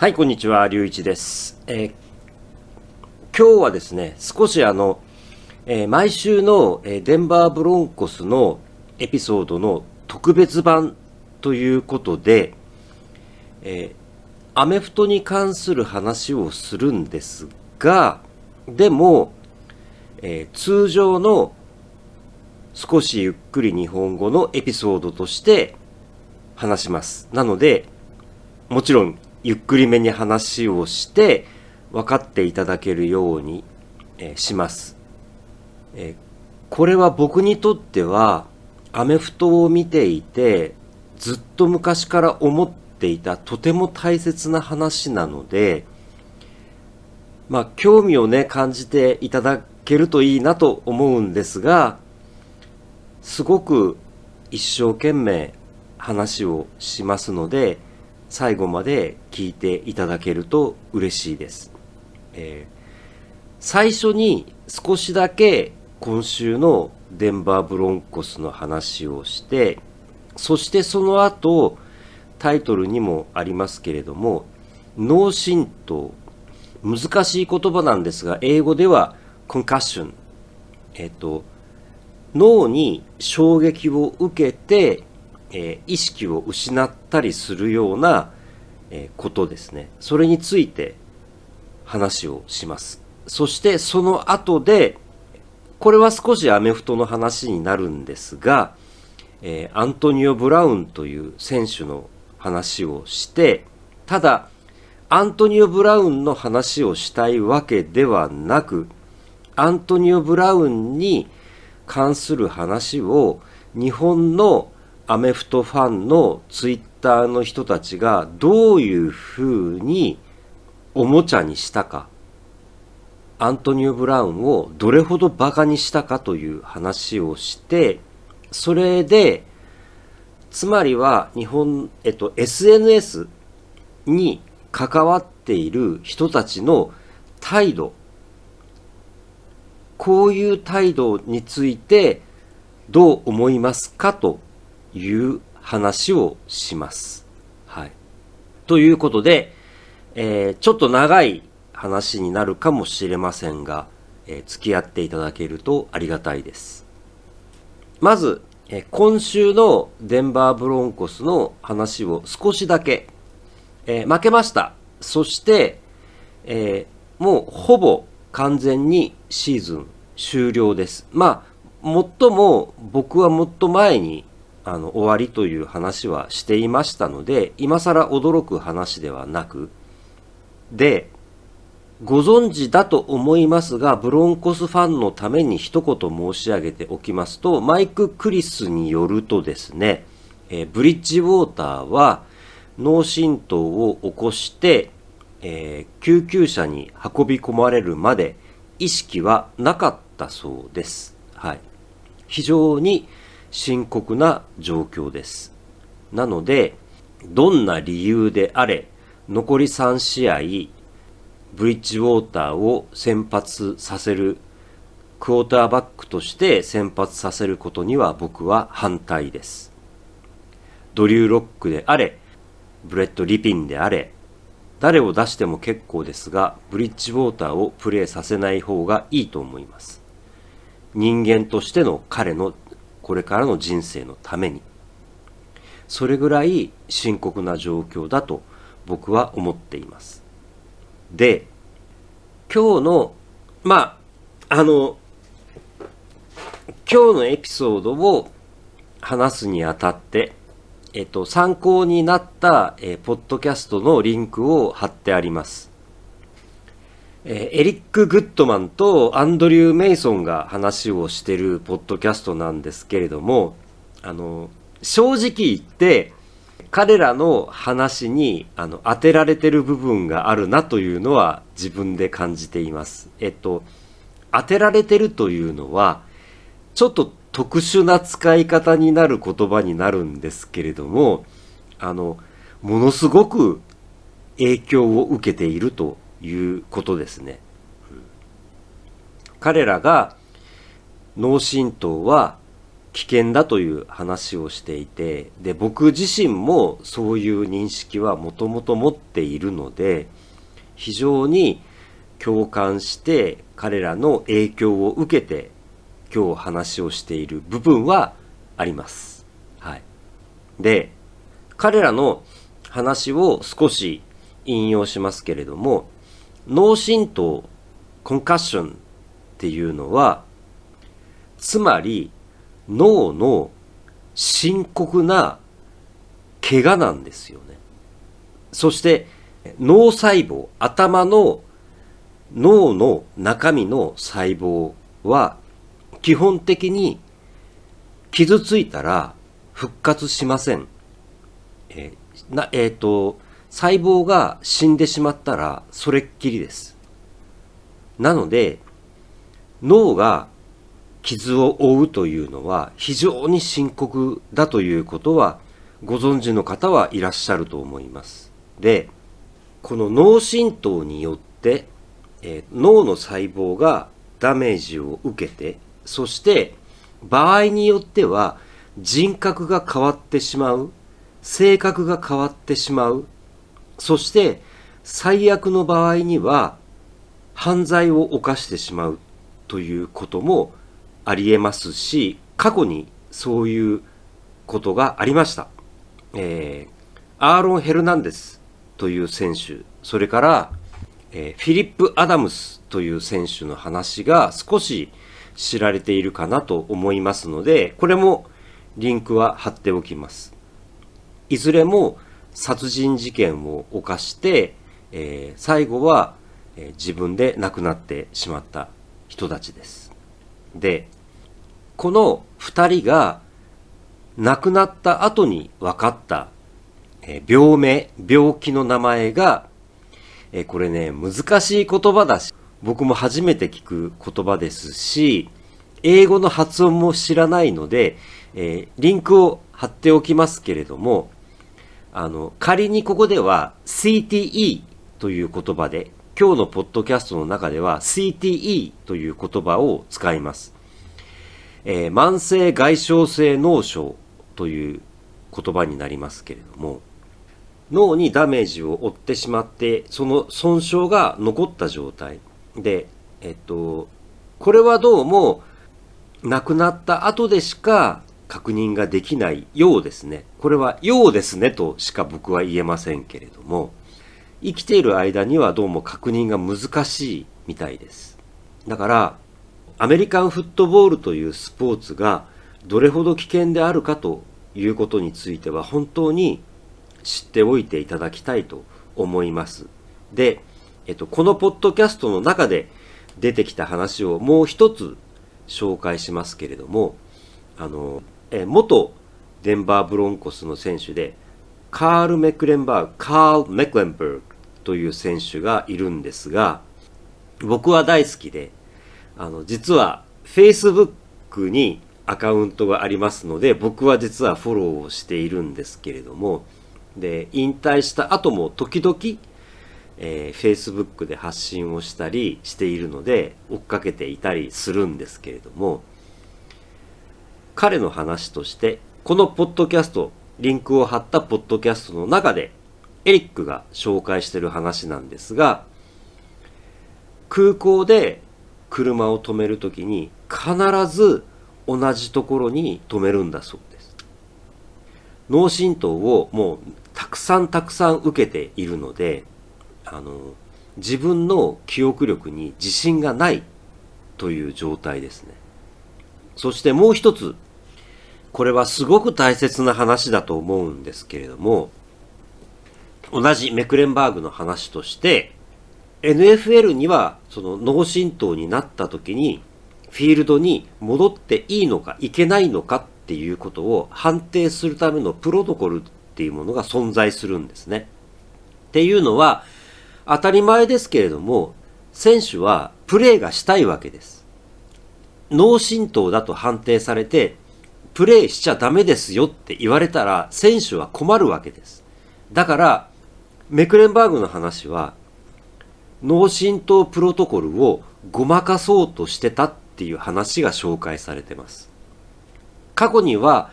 はい、こんにちは、龍一です。えー今日はですね、少しあの、えー毎週の、えーデンバーブロンコスのエピソードの特別版ということで、えアメフトに関する話をするんですが、でも、え通常の少しゆっくり日本語のエピソードとして話します。なので、もちろんゆっくりめに話をして分かっていただけるように、えーします、えーこれは僕にとってはアメフトを見ていてずっと昔から思っていたとても大切な話なのでまあ興味をね感じていただけるといいなと思うんですがすごく一生懸命話をしますので最後まで聞いていただけると嬉しいです、えー最初に少しだけ今週のデンバーブロンコスの話をしてそしてその後タイトルにもありますけれども脳震盪。難しい言葉なんですが英語ではコンカッションえっ、と脳に衝撃を受けて、えー意識を失ったりするような、えーことですね。それについて話をします。そしてその後で、これは少しアメフトの話になるんですが、えーアントニオ・ブラウンという選手の話をして、ただ、アントニオ・ブラウンの話をしたいわけではなく、アントニオ・ブラウンに関する話を日本のアメフトファンのツイッターの人たちがどういうふうにおもちゃにしたか、アントニオ・ブラウンをどれほどバカにしたかという話をして、それで、つまりは日本、えっと、SNS に関わっている人たちの態度、こういう態度についてどう思いますかという話をします。はい。ということで、えーちょっと長い話になるかもしれませんが、えー付き合っていただけるとありがたいです。まず、えー今週のデンバーブロンコスの話を少しだけ、えー負けました。そして、えーもうほぼ完全にシーズン終了です。まあ、もっとも僕はもっと前にあの終わりという話はしていましたので、今更驚く話ではなく、で、ご存知だと思いますが、ブロンコスファンのために一言申し上げておきますと、マイク・クリスによるとですね、えーブリッジウォーターは脳震盪を起こして、えー救急車に運び込まれるまで意識はなかったそうです。はい。非常に深刻な状況です。なので、どんな理由であれ、残り3試合、ブリッジウォーターを先発させる、クォーターバックとして先発させることには僕は反対です。ドリュー・ロックであれ、ブレット・リピンであれ、誰を出しても結構ですが、ブリッジウォーターをプレーさせない方がいいと思います。人間としての彼のこれからの人生のために。それぐらい深刻な状況だと僕は思っています。で、今日の、まあ、あの、今日のエピソードを話すにあたって、えっと、参考になった、えーポッドキャストのリンクを貼ってあります。えエリック・グッドマンとアンドリュー・メイソンが話をしてるポッドキャストなんですけれども、あの、正直言って、彼らの話にあの当てられてる部分があるなというのは自分で感じています。えっと、当てられてるというのは、ちょっと特殊な使い方になる言葉になるんですけれども、あの、ものすごく影響を受けているということですね。彼らが脳震盪は危険だという話をしていてで僕自身もそういう認識はもともと持っているので非常に共感して彼らの影響を受けて今日話をしている部分はあります。はい。で、彼らの話を少し引用しますけれども、脳震盪、コンカッションっていうのは、つまり脳の深刻な怪我なんですよね。そして脳細胞、頭の脳の中身の細胞は基本的に傷ついたら復活しません。えー、な、えっ、ー、と、細胞が死んでしまったらそれっきりです。なので、脳が傷を負うというのは非常に深刻だということはご存知の方はいらっしゃると思います。で、この脳震盪によって、えー、脳の細胞がダメージを受けて、そして場合によっては人格が変わってしまう、性格が変わってしまう、そして最悪の場合には犯罪を犯してしまうということもありえますし、過去にそういうことがありました。えー、アーロン・ヘルナンデスという選手、それから、えー、フィリップ・アダムスという選手の話が少し知られているかなと思いますので、これもリンクは貼っておきます。いずれも殺人事件を犯して、えー、最後は、えー、自分で亡くなってしまった人たちです。で、この2人が亡くなった後に分かった、えー、病名、病気の名前が、え、これね、難しい言葉だし、僕も初めて聞く言葉ですし、英語の発音も知らないので、え、リンクを貼っておきますけれども、あの、仮にここでは CTE という言葉で、今日のポッドキャストの中では CTE という言葉を使います。えー、慢性外傷性脳症という言葉になりますけれども、脳にダメージを負ってしまって、その損傷が残った状態で、えっと、これはどうも亡くなった後でしか確認ができないようですね。これはようですねとしか僕は言えませんけれども、生きている間にはどうも確認が難しいみたいです。だから、アメリカンフットボールというスポーツがどれほど危険であるかということについては本当に知っておいていただきたいと思います。で、えっと、このポッドキャストの中で出てきた話をもう一つ紹介しますけれども、あの、え元デンバーブロンコスの選手で、カール・メクレンバーグ、カール・メクレンバーグという選手がいるんですが、僕は大好きで、あの、実は Facebook にアカウントがありますので、僕は実はフォローをしているんですけれども、で、引退した後も時々、えー、Facebook で発信をしたりしているので、追っかけていたりするんですけれども、彼の話として、このポッドキャスト、リンクを貼ったポッドキャストの中で、エリックが紹介してる話なんですが、空港で車を止めるときに必ず同じところに止めるんだそうです。脳震盪をもうたくさんたくさん受けているので、あの、自分の記憶力に自信がないという状態ですね。そしてもう一つ、これはすごく大切な話だと思うんですけれども、同じメクレンバーグの話として、NFL にはその脳震盪になった時にフィールドに戻っていいのかいけないのかっていうことを判定するためのプロトコルっていうものが存在するんですね。っていうのは当たり前ですけれども選手はプレーがしたいわけです。脳震盪だと判定されてプレーしちゃダメですよって言われたら選手は困るわけです。だから、メクレンバーグの話は、脳震盪プロトコルをごまかそうとしてたっていう話が紹介されてます。過去には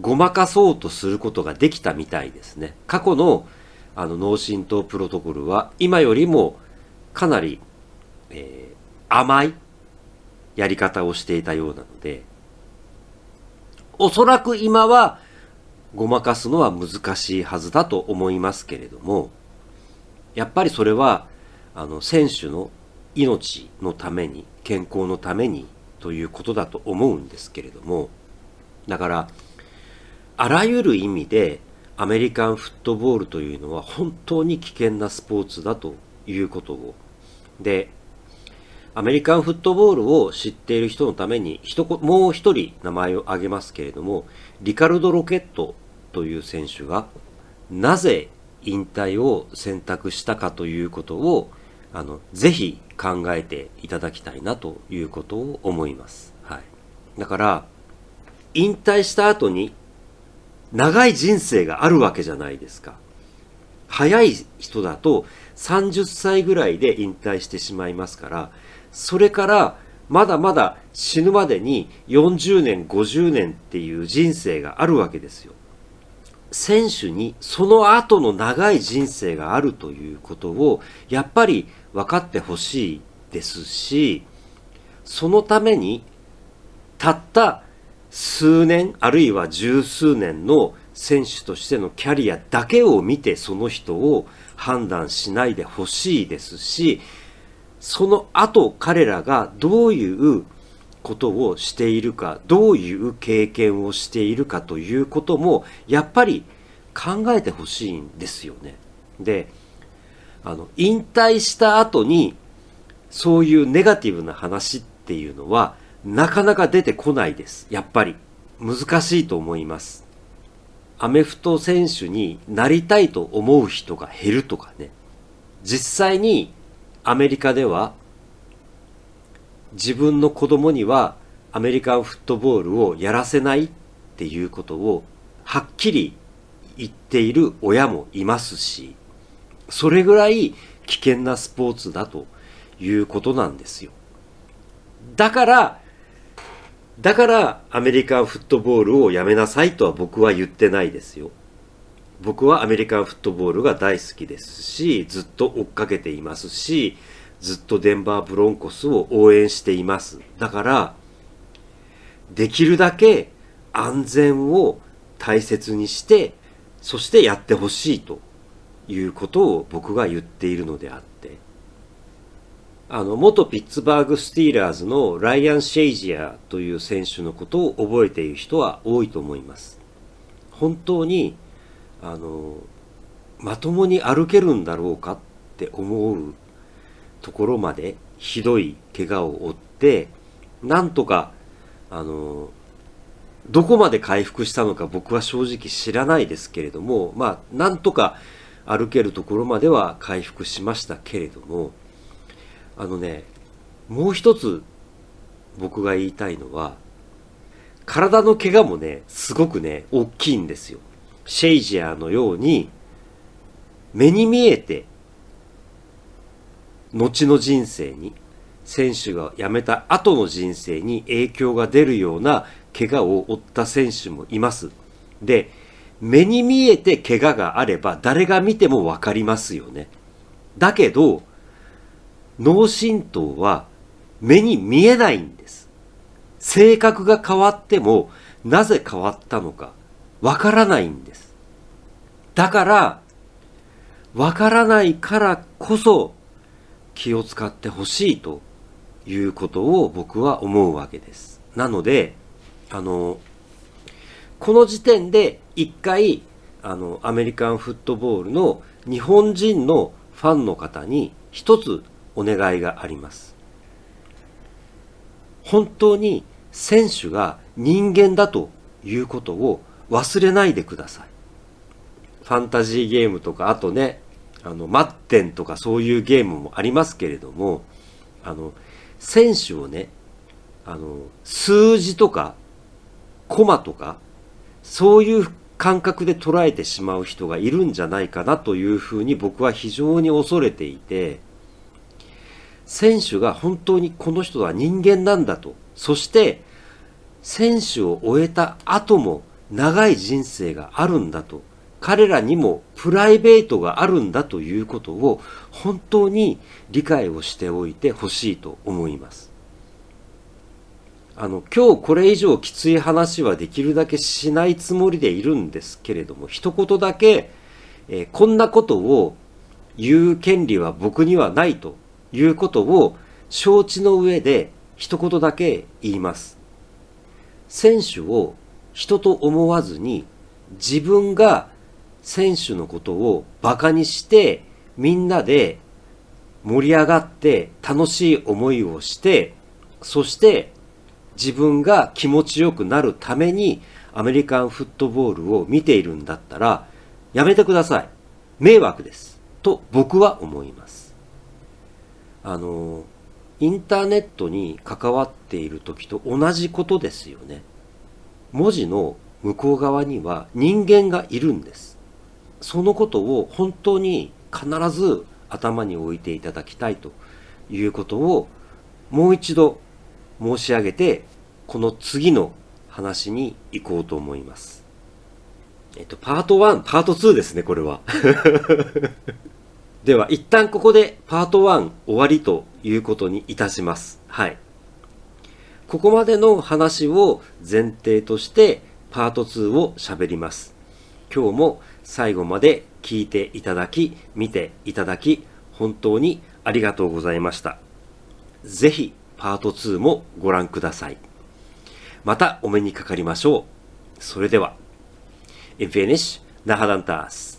ごまかそうとすることができたみたいですね。過去のあの脳震盪プロトコルは今よりもかなり、えー、甘いやり方をしていたようなので、おそらく今はごまかすのは難しいはずだと思いますけれども、やっぱりそれは、あの、選手の命のために、健康のためにということだと思うんですけれども、だから、あらゆる意味でアメリカンフットボールというのは本当に危険なスポーツだということを。で、アメリカンフットボールを知っている人のために、もう一人名前を挙げますけれども、リカルド・ロケットという選手が、なぜ引退を選択したかということを、あの、ぜひ考えていただきたいなということを思います。はい。だから、引退した後に長い人生があるわけじゃないですか。早い人だと30歳ぐらいで引退してしまいますから、それからまだまだ死ぬまでに40年、50年っていう人生があるわけですよ。選手にその後の長い人生があるということをやっぱり分かってほしいですし、そのためにたった数年あるいは十数年の選手としてのキャリアだけを見てその人を判断しないでほしいですしその後彼らがどういうことをしているかどういう経験をしているかということもやっぱり考えてほしいんですよね。であの引退した後にそういうネガティブな話っていうのはなかなか出てこないです。やっぱり。難しいと思います。アメフト選手になりたいと思う人が減るとかね。実際にアメリカでは自分の子供にはアメリカンフットボールをやらせないっていうことをはっきり言っている親もいますし、それぐらい危険なスポーツだということなんですよ。だからだからアメリカンフットボールをやめなさいとは僕は言ってないですよ。僕はアメリカンフットボールが大好きですし、ずっと追っかけていますし、ずっとデンバーブロンコスを応援しています。だから、できるだけ安全を大切にして、そしてやってほしいということを僕が言っているのであって、あの、元ピッツバーグ・スティーラーズのライアン・シェイジアという選手のことを覚えている人は多いと思います。本当に、あの、まともに歩けるんだろうかって思うところまでひどい怪我を負って、なんとか、あの、どこまで回復したのか僕は正直知らないですけれども、まあ、なんとか歩けるところまでは回復しましたけれども、あのね、もう一つ僕が言いたいのは、体の怪我もね、すごくね、大きいんですよ。シェイジアのように、目に見えて、後の人生に、選手が辞めた後の人生に影響が出るような怪我を負った選手もいます。で、目に見えて怪我があれば誰が見てもわかりますよね。だけど、脳震盪は目に見えないんです。性格が変わってもなぜ変わったのかわからないんです。だから、わからないからこそ気を使ってほしいということを僕は思うわけです。なので、あの、この時点で一回、あの、アメリカンフットボールの日本人のファンの方に一つお願いがあります。本当に選手が人間だということを忘れないでください。ファンタジーゲームとか、あとね、あの、マッテンとかそういうゲームもありますけれども、あの、選手をね、あの、数字とか、コマとか、そういう感覚で捉えてしまう人がいるんじゃないかなというふうに僕は非常に恐れていて、選手が本当にこの人は人間なんだと、そして選手を終えた後も長い人生があるんだと、彼らにもプライベートがあるんだということを本当に理解をしておいてほしいと思います。あの、今日これ以上きつい話はできるだけしないつもりでいるんですけれども、一言だけ、えー、こんなことを言う権利は僕にはないということを承知の上で一言だけ言います。選手を人と思わずに自分が選手のことを馬鹿にしてみんなで盛り上がって楽しい思いをしてそして自分が気持ちよくなるためにアメリカンフットボールを見ているんだったらやめてください。迷惑です。と僕は思います。あの、インターネットに関わっている時と同じことですよね。文字の向こう側には人間がいるんです。そのことを本当に必ず頭に置いていただきたいということをもう一度申し上げて、この次の話に行こうと思います。えっと、パート1、パート2ですね、これは。では、一旦ここでパート1終わりということにいたします。はい。ここまでの話を前提としてパート2を喋ります。今日も最後まで聞いていただき、見ていただき、本当にありがとうございました。ぜひパート2もご覧ください。またお目にかかりましょう。それでは、In finish, Nahadantas.